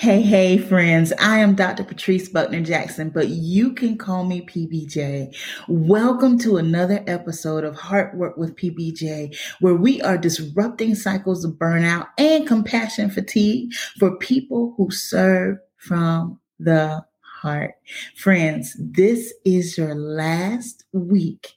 Hey, hey, friends. I am Dr. Patrice Buckner Jackson, but you can call me PBJ. Welcome to another episode of Heart Work with PBJ, where we are disrupting cycles of burnout and compassion fatigue for people who serve from the heart. Friends, this is your last week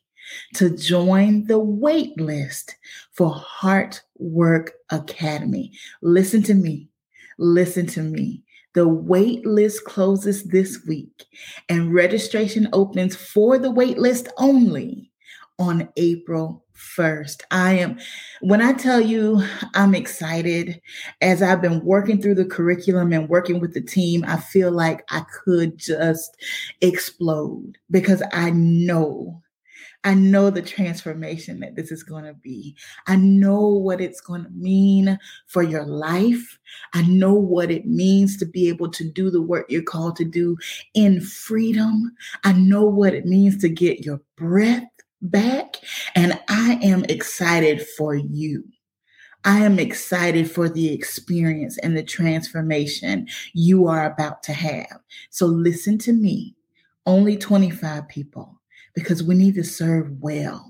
to join the wait list for Heart Work Academy. Listen to me. Listen to me. The wait list closes this week, and registration opens for the wait list only on April 1st. I am, when I tell you I'm excited, as I've been working through the curriculum and working with the team, I feel like I could just explode because I know I know the transformation that this is going to be. I know what it's going to mean for your life. I know what it means to be able to do the work you're called to do in freedom. I know what it means to get your breath back. And I am excited for you. I am excited for the experience and the transformation you are about to have. So listen to me. Only 25 people because we need to serve well.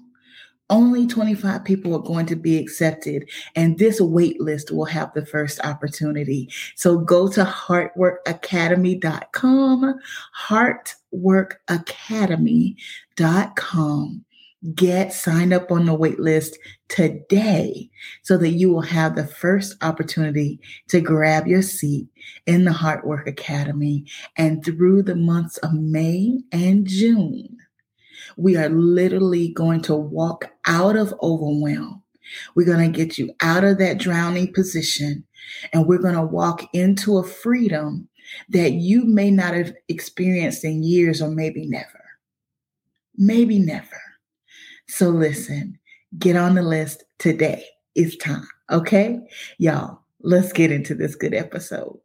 Only 25 people are going to be accepted, and this wait list will have the first opportunity. So go to heartworkacademy.com, heartworkacademy.com. Get signed up on the wait list today so that you will have the first opportunity to grab your seat in the Heartwork Academy. And through the months of May and June, we are literally going to walk out of overwhelm. We're going to get you out of that drowning position and we're going to walk into a freedom that you may not have experienced in years or maybe never. Maybe never. So listen, get on the list today. It's time. Okay? Y'all, let's get into this good episode.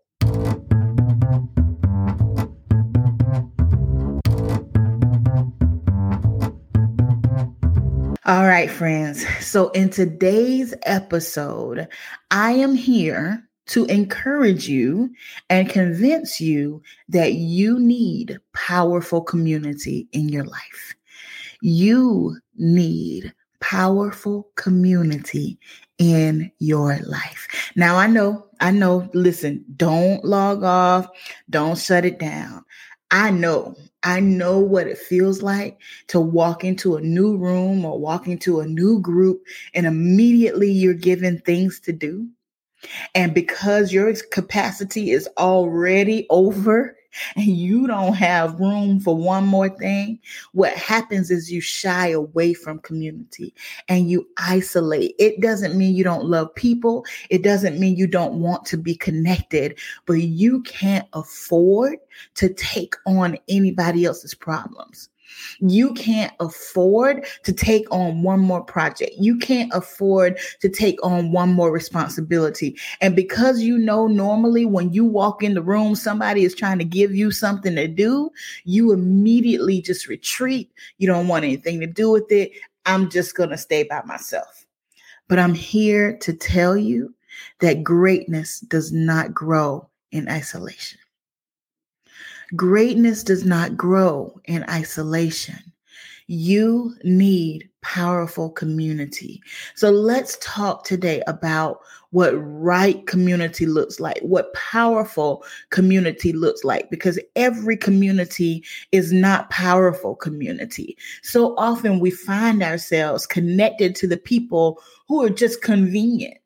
All right, friends. So, in today's episode, I am here to encourage you and convince you that you need powerful community in your life. You need powerful community in your life. Now, I know, I know, listen, don't log off, don't shut it down. I know, I know what it feels like to walk into a new room or walk into a new group and immediately you're given things to do. And because your capacity is already over, and you don't have room for one more thing, what happens is you shy away from community and you isolate. It doesn't mean you don't love people, it doesn't mean you don't want to be connected, but you can't afford to take on anybody else's problems. You can't afford to take on one more project. You can't afford to take on one more responsibility. And because you know normally when you walk in the room, somebody is trying to give you something to do, you immediately just retreat. You don't want anything to do with it. I'm just going to stay by myself. But I'm here to tell you that greatness does not grow in isolation. Greatness does not grow in isolation. You need powerful community. So let's talk today about what right community looks like, what powerful community looks like, because every community is not powerful community. So often we find ourselves connected to the people who are just convenient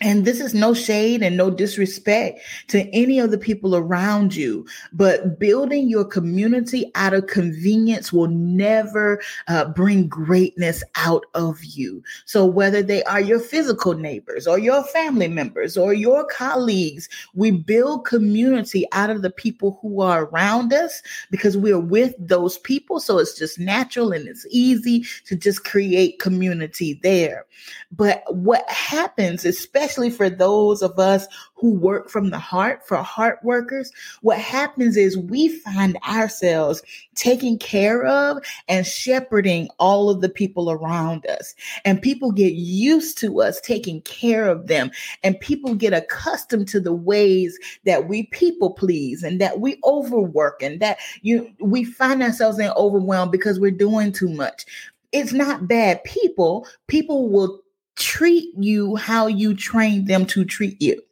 and this is no shade and no disrespect to any of the people around you, but building your community out of convenience will never uh, bring greatness out of you. So, whether they are your physical neighbors or your family members or your colleagues, we build community out of the people who are around us because we're with those people. So, it's just natural and it's easy to just create community there. But what happens, especially especially for those of us who work from the heart, for heart workers, what happens is we find ourselves taking care of and shepherding all of the people around us. And people get used to us taking care of them. And people get accustomed to the ways that we people please and that we overwork and that you we find ourselves in overwhelm because we're doing too much. It's not bad people. People will treat you how you train them to treat you.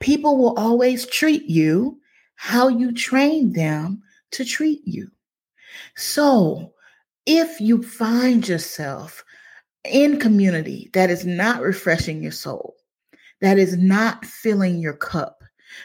People will always treat you how you train them to treat you. So, if you find yourself in community that is not refreshing your soul, that is not filling your cup,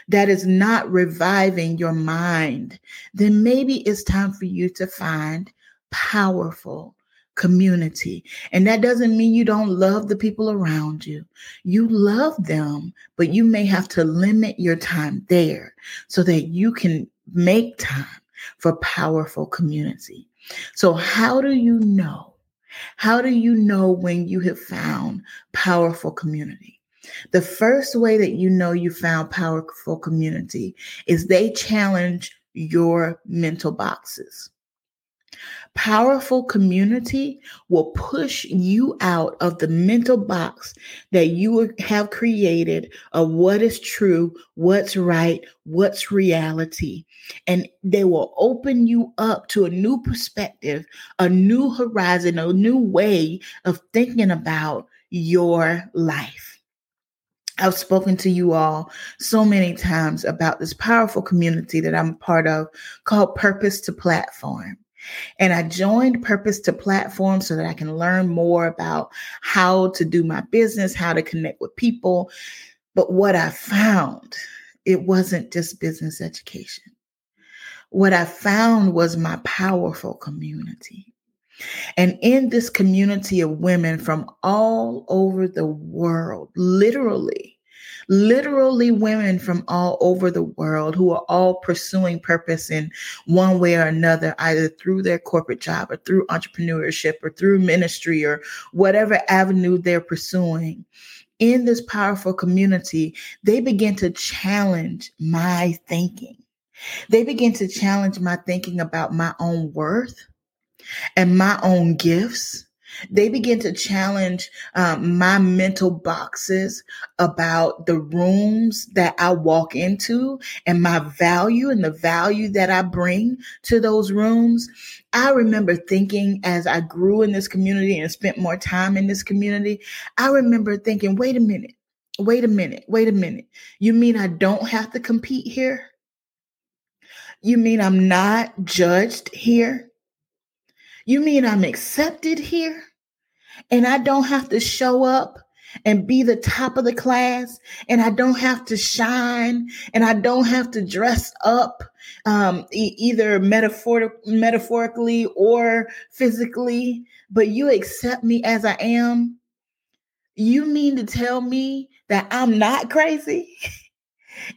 that is not reviving your mind, then maybe it's time for you to find powerful community. And that doesn't mean you don't love the people around you. You love them, but you may have to limit your time there so that you can make time for powerful community. So, how do you know? How do you know when you have found powerful community? The first way that you know you found powerful community is they challenge your mental boxes. Powerful community will push you out of the mental box that you have created of what is true, what's right, what's reality. And they will open you up to a new perspective, a new horizon, a new way of thinking about your life. I've spoken to you all so many times about this powerful community that I'm a part of called Purpose to Platform. And I joined Purpose to Platform so that I can learn more about how to do my business, how to connect with people. But what I found, it wasn't just business education. What I found was my powerful community. And in this community of women from all over the world, literally, literally women from all over the world who are all pursuing purpose in one way or another, either through their corporate job or through entrepreneurship or through ministry or whatever avenue they're pursuing. In this powerful community, they begin to challenge my thinking. They begin to challenge my thinking about my own worth and my own gifts they begin to challenge um, my mental boxes about the rooms that I walk into and my value and the value that I bring to those rooms. I remember thinking as I grew in this community and spent more time in this community, I remember thinking, wait a minute, wait a minute, wait a minute. You mean I don't have to compete here? You mean I'm not judged here? You mean I'm accepted here? And I don't have to show up and be the top of the class and I don't have to shine and I don't have to dress up um, e- either metaphor- metaphorically or physically, but you accept me as I am. You mean to tell me that I'm not crazy?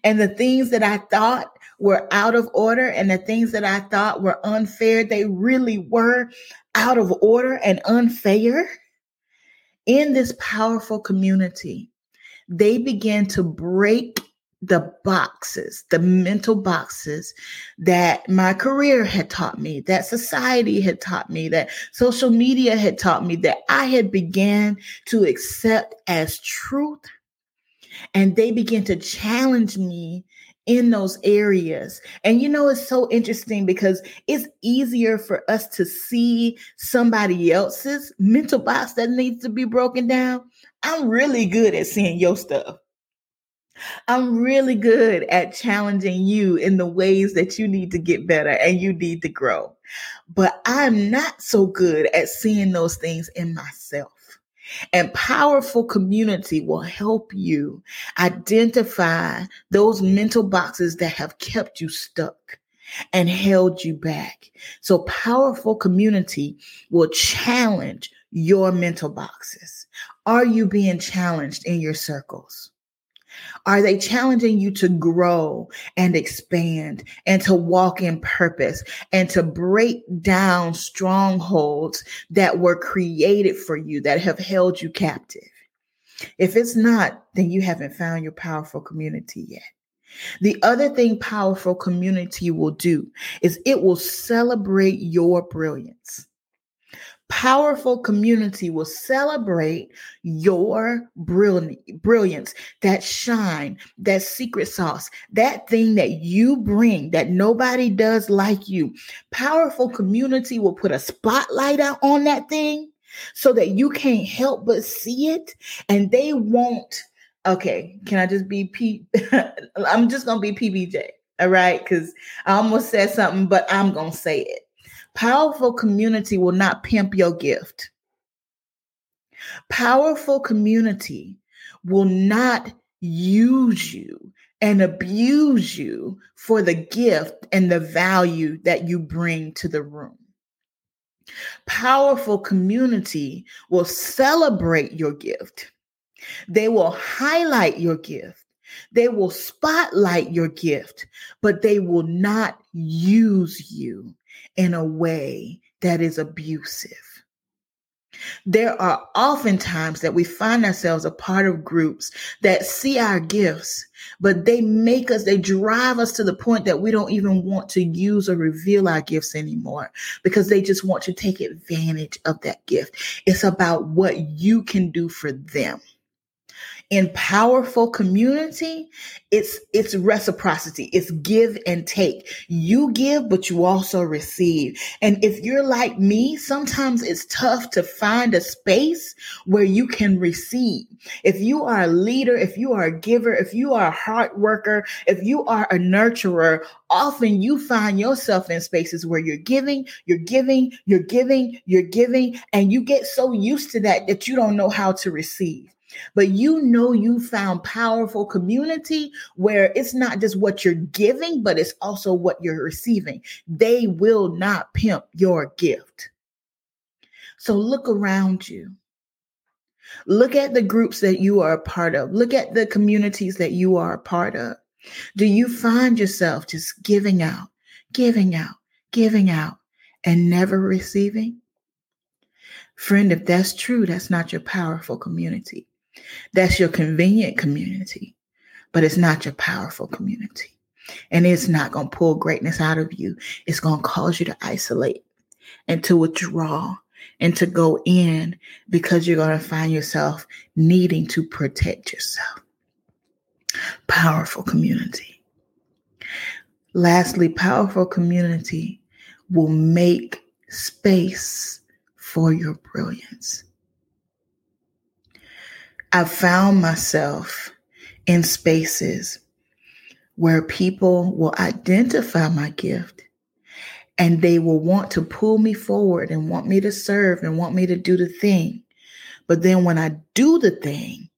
and the things that I thought were out of order and the things that I thought were unfair, they really were out of order and unfair. In this powerful community, they began to break the boxes, the mental boxes that my career had taught me, that society had taught me, that social media had taught me, that I had began to accept as truth. And they begin to challenge me in those areas. And you know, it's so interesting because it's easier for us to see somebody else's mental box that needs to be broken down. I'm really good at seeing your stuff. I'm really good at challenging you in the ways that you need to get better and you need to grow. But I'm not so good at seeing those things in myself. And powerful community will help you identify those mental boxes that have kept you stuck and held you back. So, powerful community will challenge your mental boxes. Are you being challenged in your circles? Are they challenging you to grow and expand and to walk in purpose and to break down strongholds that were created for you that have held you captive? If it's not, then you haven't found your powerful community yet. The other thing powerful community will do is it will celebrate your brilliance powerful community will celebrate your brilliance, that shine, that secret sauce, that thing that you bring that nobody does like you. Powerful community will put a spotlight out on that thing so that you can't help but see it and they won't. Okay, can I just be P? I'm just gonna be PBJ, all right? Because I almost said something, but I'm gonna say it Powerful community will not pimp your gift. Powerful community will not use you and abuse you for the gift and the value that you bring to the room. Powerful community will celebrate your gift. They will highlight your gift. They will spotlight your gift, but they will not use you in a way that is abusive. There are often times that we find ourselves a part of groups that see our gifts, but they make us, they drive us to the point that we don't even want to use or reveal our gifts anymore because they just want to take advantage of that gift. It's about what you can do for them in powerful community it's it's reciprocity. It's give and take. You give but you also receive. And if you're like me sometimes it's tough to find a space where you can receive. If you are a leader if you are a giver if you are a hard worker if you are a nurturer often you find yourself in spaces where you're giving you're giving you're giving you're giving and you get so used to that that you don't know how to receive but you know you found powerful community where it's not just what you're giving, but it's also what you're receiving. They will not pimp your gift. So look around you. Look at the groups that you are a part of. Look at the communities that you are a part of. Do you find yourself just giving out, giving out, giving out, and never receiving? Friend, if that's true, that's not your powerful community. That's your convenient community, but it's not your powerful community. And it's not going to pull greatness out of you. It's going to cause you to isolate and to withdraw and to go in because you're going to find yourself needing to protect yourself. Powerful community. Lastly, powerful community will make space for your brilliance. I've found myself in spaces where people will identify my gift and they will want to pull me forward and want me to serve and want me to do the thing. But then when I do the thing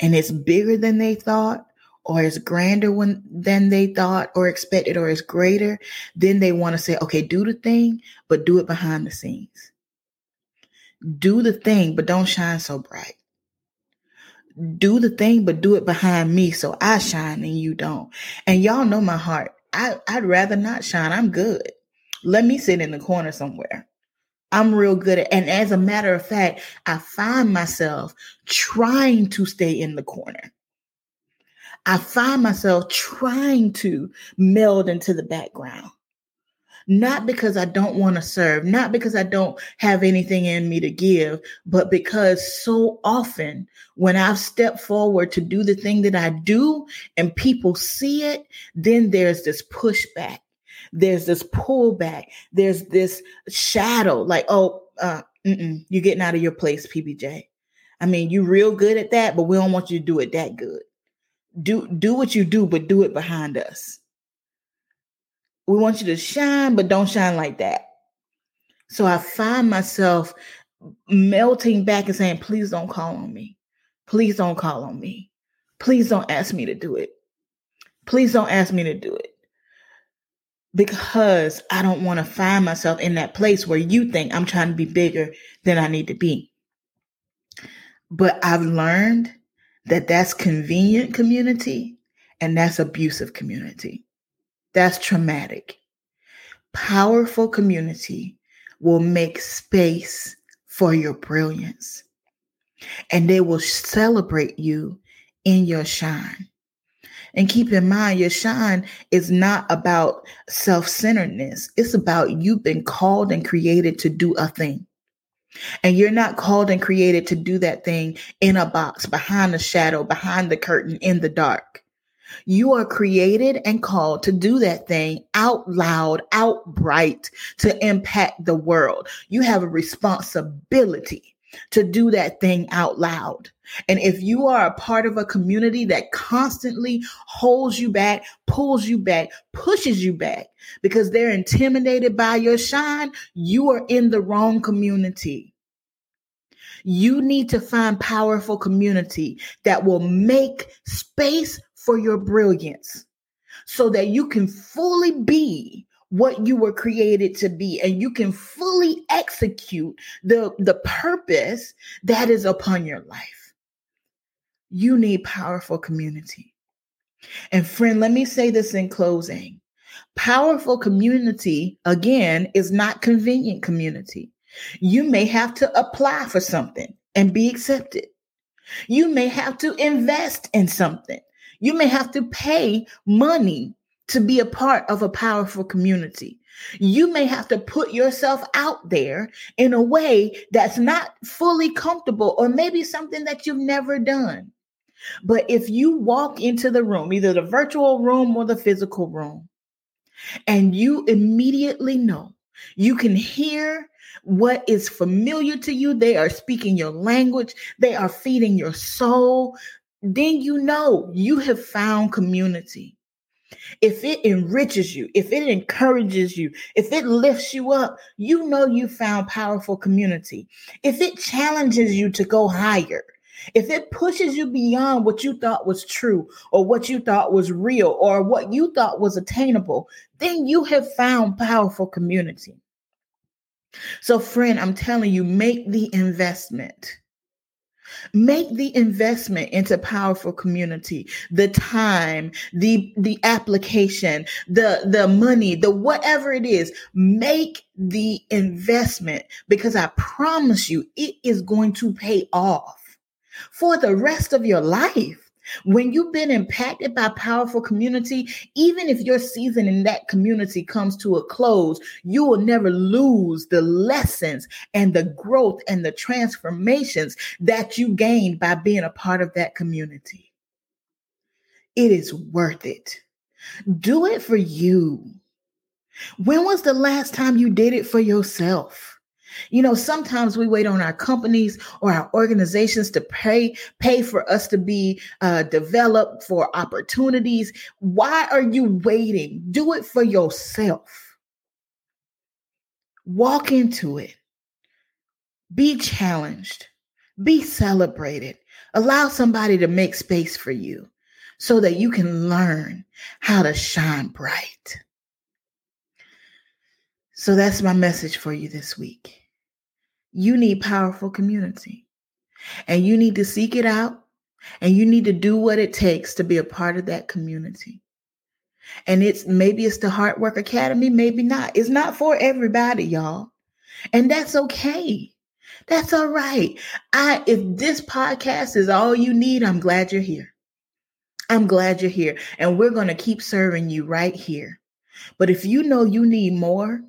and it's bigger than they thought, or it's grander when, than they thought or expected, or it's greater, then they want to say, okay, do the thing, but do it behind the scenes. Do the thing, but don't shine so bright do the thing, but do it behind me so I shine and you don't. And y'all know my heart. I, I'd rather not shine. I'm good. Let me sit in the corner somewhere. I'm real good at, and as a matter of fact, I find myself trying to stay in the corner. I find myself trying to meld into the background not because I don't want to serve, not because I don't have anything in me to give, but because so often when I've stepped forward to do the thing that I do and people see it, then there's this pushback. There's this pullback. There's this shadow like, oh, uh, you're getting out of your place, PBJ. I mean, you're real good at that, but we don't want you to do it that good. Do do what you do, but do it behind us. We want you to shine, but don't shine like that. So I find myself melting back and saying, please don't call on me. Please don't call on me. Please don't ask me to do it. Please don't ask me to do it. Because I don't want to find myself in that place where you think I'm trying to be bigger than I need to be. But I've learned that that's convenient community and that's abusive community. That's traumatic. Powerful community will make space for your brilliance. and they will celebrate you in your shine. And keep in mind, your shine is not about self centeredness. It's about you've been called and created to do a thing. And you're not called and created to do that thing in a box, behind the shadow, behind the curtain, in the dark. You are created and called to do that thing out loud, out bright, to impact the world. You have a responsibility to do that thing out loud. And if you are a part of a community that constantly holds you back, pulls you back, pushes you back because they're intimidated by your shine, you are in the wrong community. You need to find powerful community that will make space for your brilliance so that you can fully be what you were created to be and you can fully execute the, the purpose that is upon your life. You need powerful community. And friend, let me say this in closing. Powerful community, again, is not convenient community. You may have to apply for something and be accepted. You may have to invest in something you may have to pay money to be a part of a powerful community. You may have to put yourself out there in a way that's not fully comfortable or maybe something that you've never done. But if you walk into the room, either the virtual room or the physical room, and you immediately know, you can hear what is familiar to you. They are speaking your language, they are feeding your soul, then you know you have found community. If it enriches you, if it encourages you, if it lifts you up, you know you found powerful community. If it challenges you to go higher, if it pushes you beyond what you thought was true or what you thought was real or what you thought was attainable, then you have found powerful community. So, friend, I'm telling you, make the investment. Make the investment into powerful community, the time, the the application, the the money, the whatever it is. Make the investment because I promise you it is going to pay off for the rest of your life. When you've been impacted by powerful community, even if your season in that community comes to a close, you will never lose the lessons and the growth and the transformations that you gained by being a part of that community. It is worth it. Do it for you. When was the last time you did it for yourself? You know, sometimes we wait on our companies or our organizations to pay pay for us to be uh, developed for opportunities. Why are you waiting? Do it for yourself. Walk into it. Be challenged. Be celebrated. Allow somebody to make space for you so that you can learn how to shine bright. So that's my message for you this week. You need powerful community. And you need to seek it out and you need to do what it takes to be a part of that community. And it's maybe it's the Heart Work Academy, maybe not. It's not for everybody, y'all. And that's okay. That's all right. I if this podcast is all you need, I'm glad you're here. I'm glad you're here. And we're going to keep serving you right here. But if you know you need more,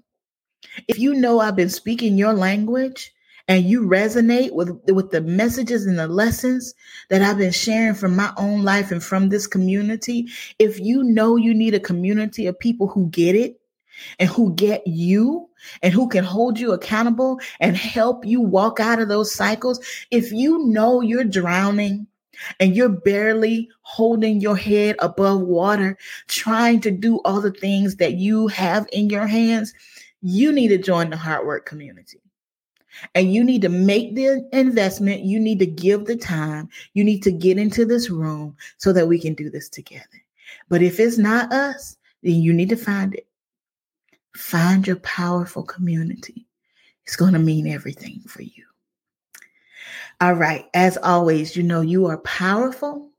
if you know I've been speaking your language, and you resonate with with the messages and the lessons that I've been sharing from my own life and from this community, if you know you need a community of people who get it and who get you and who can hold you accountable and help you walk out of those cycles, if you know you're drowning and you're barely holding your head above water, trying to do all the things that you have in your hands, you need to join the Heart Work community. And you need to make the investment. You need to give the time. You need to get into this room so that we can do this together. But if it's not us, then you need to find it. Find your powerful community. It's going to mean everything for you. All right. As always, you know, you are powerful,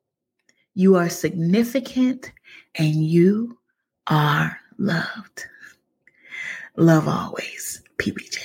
you are significant, and you are loved. Love always, PBJ.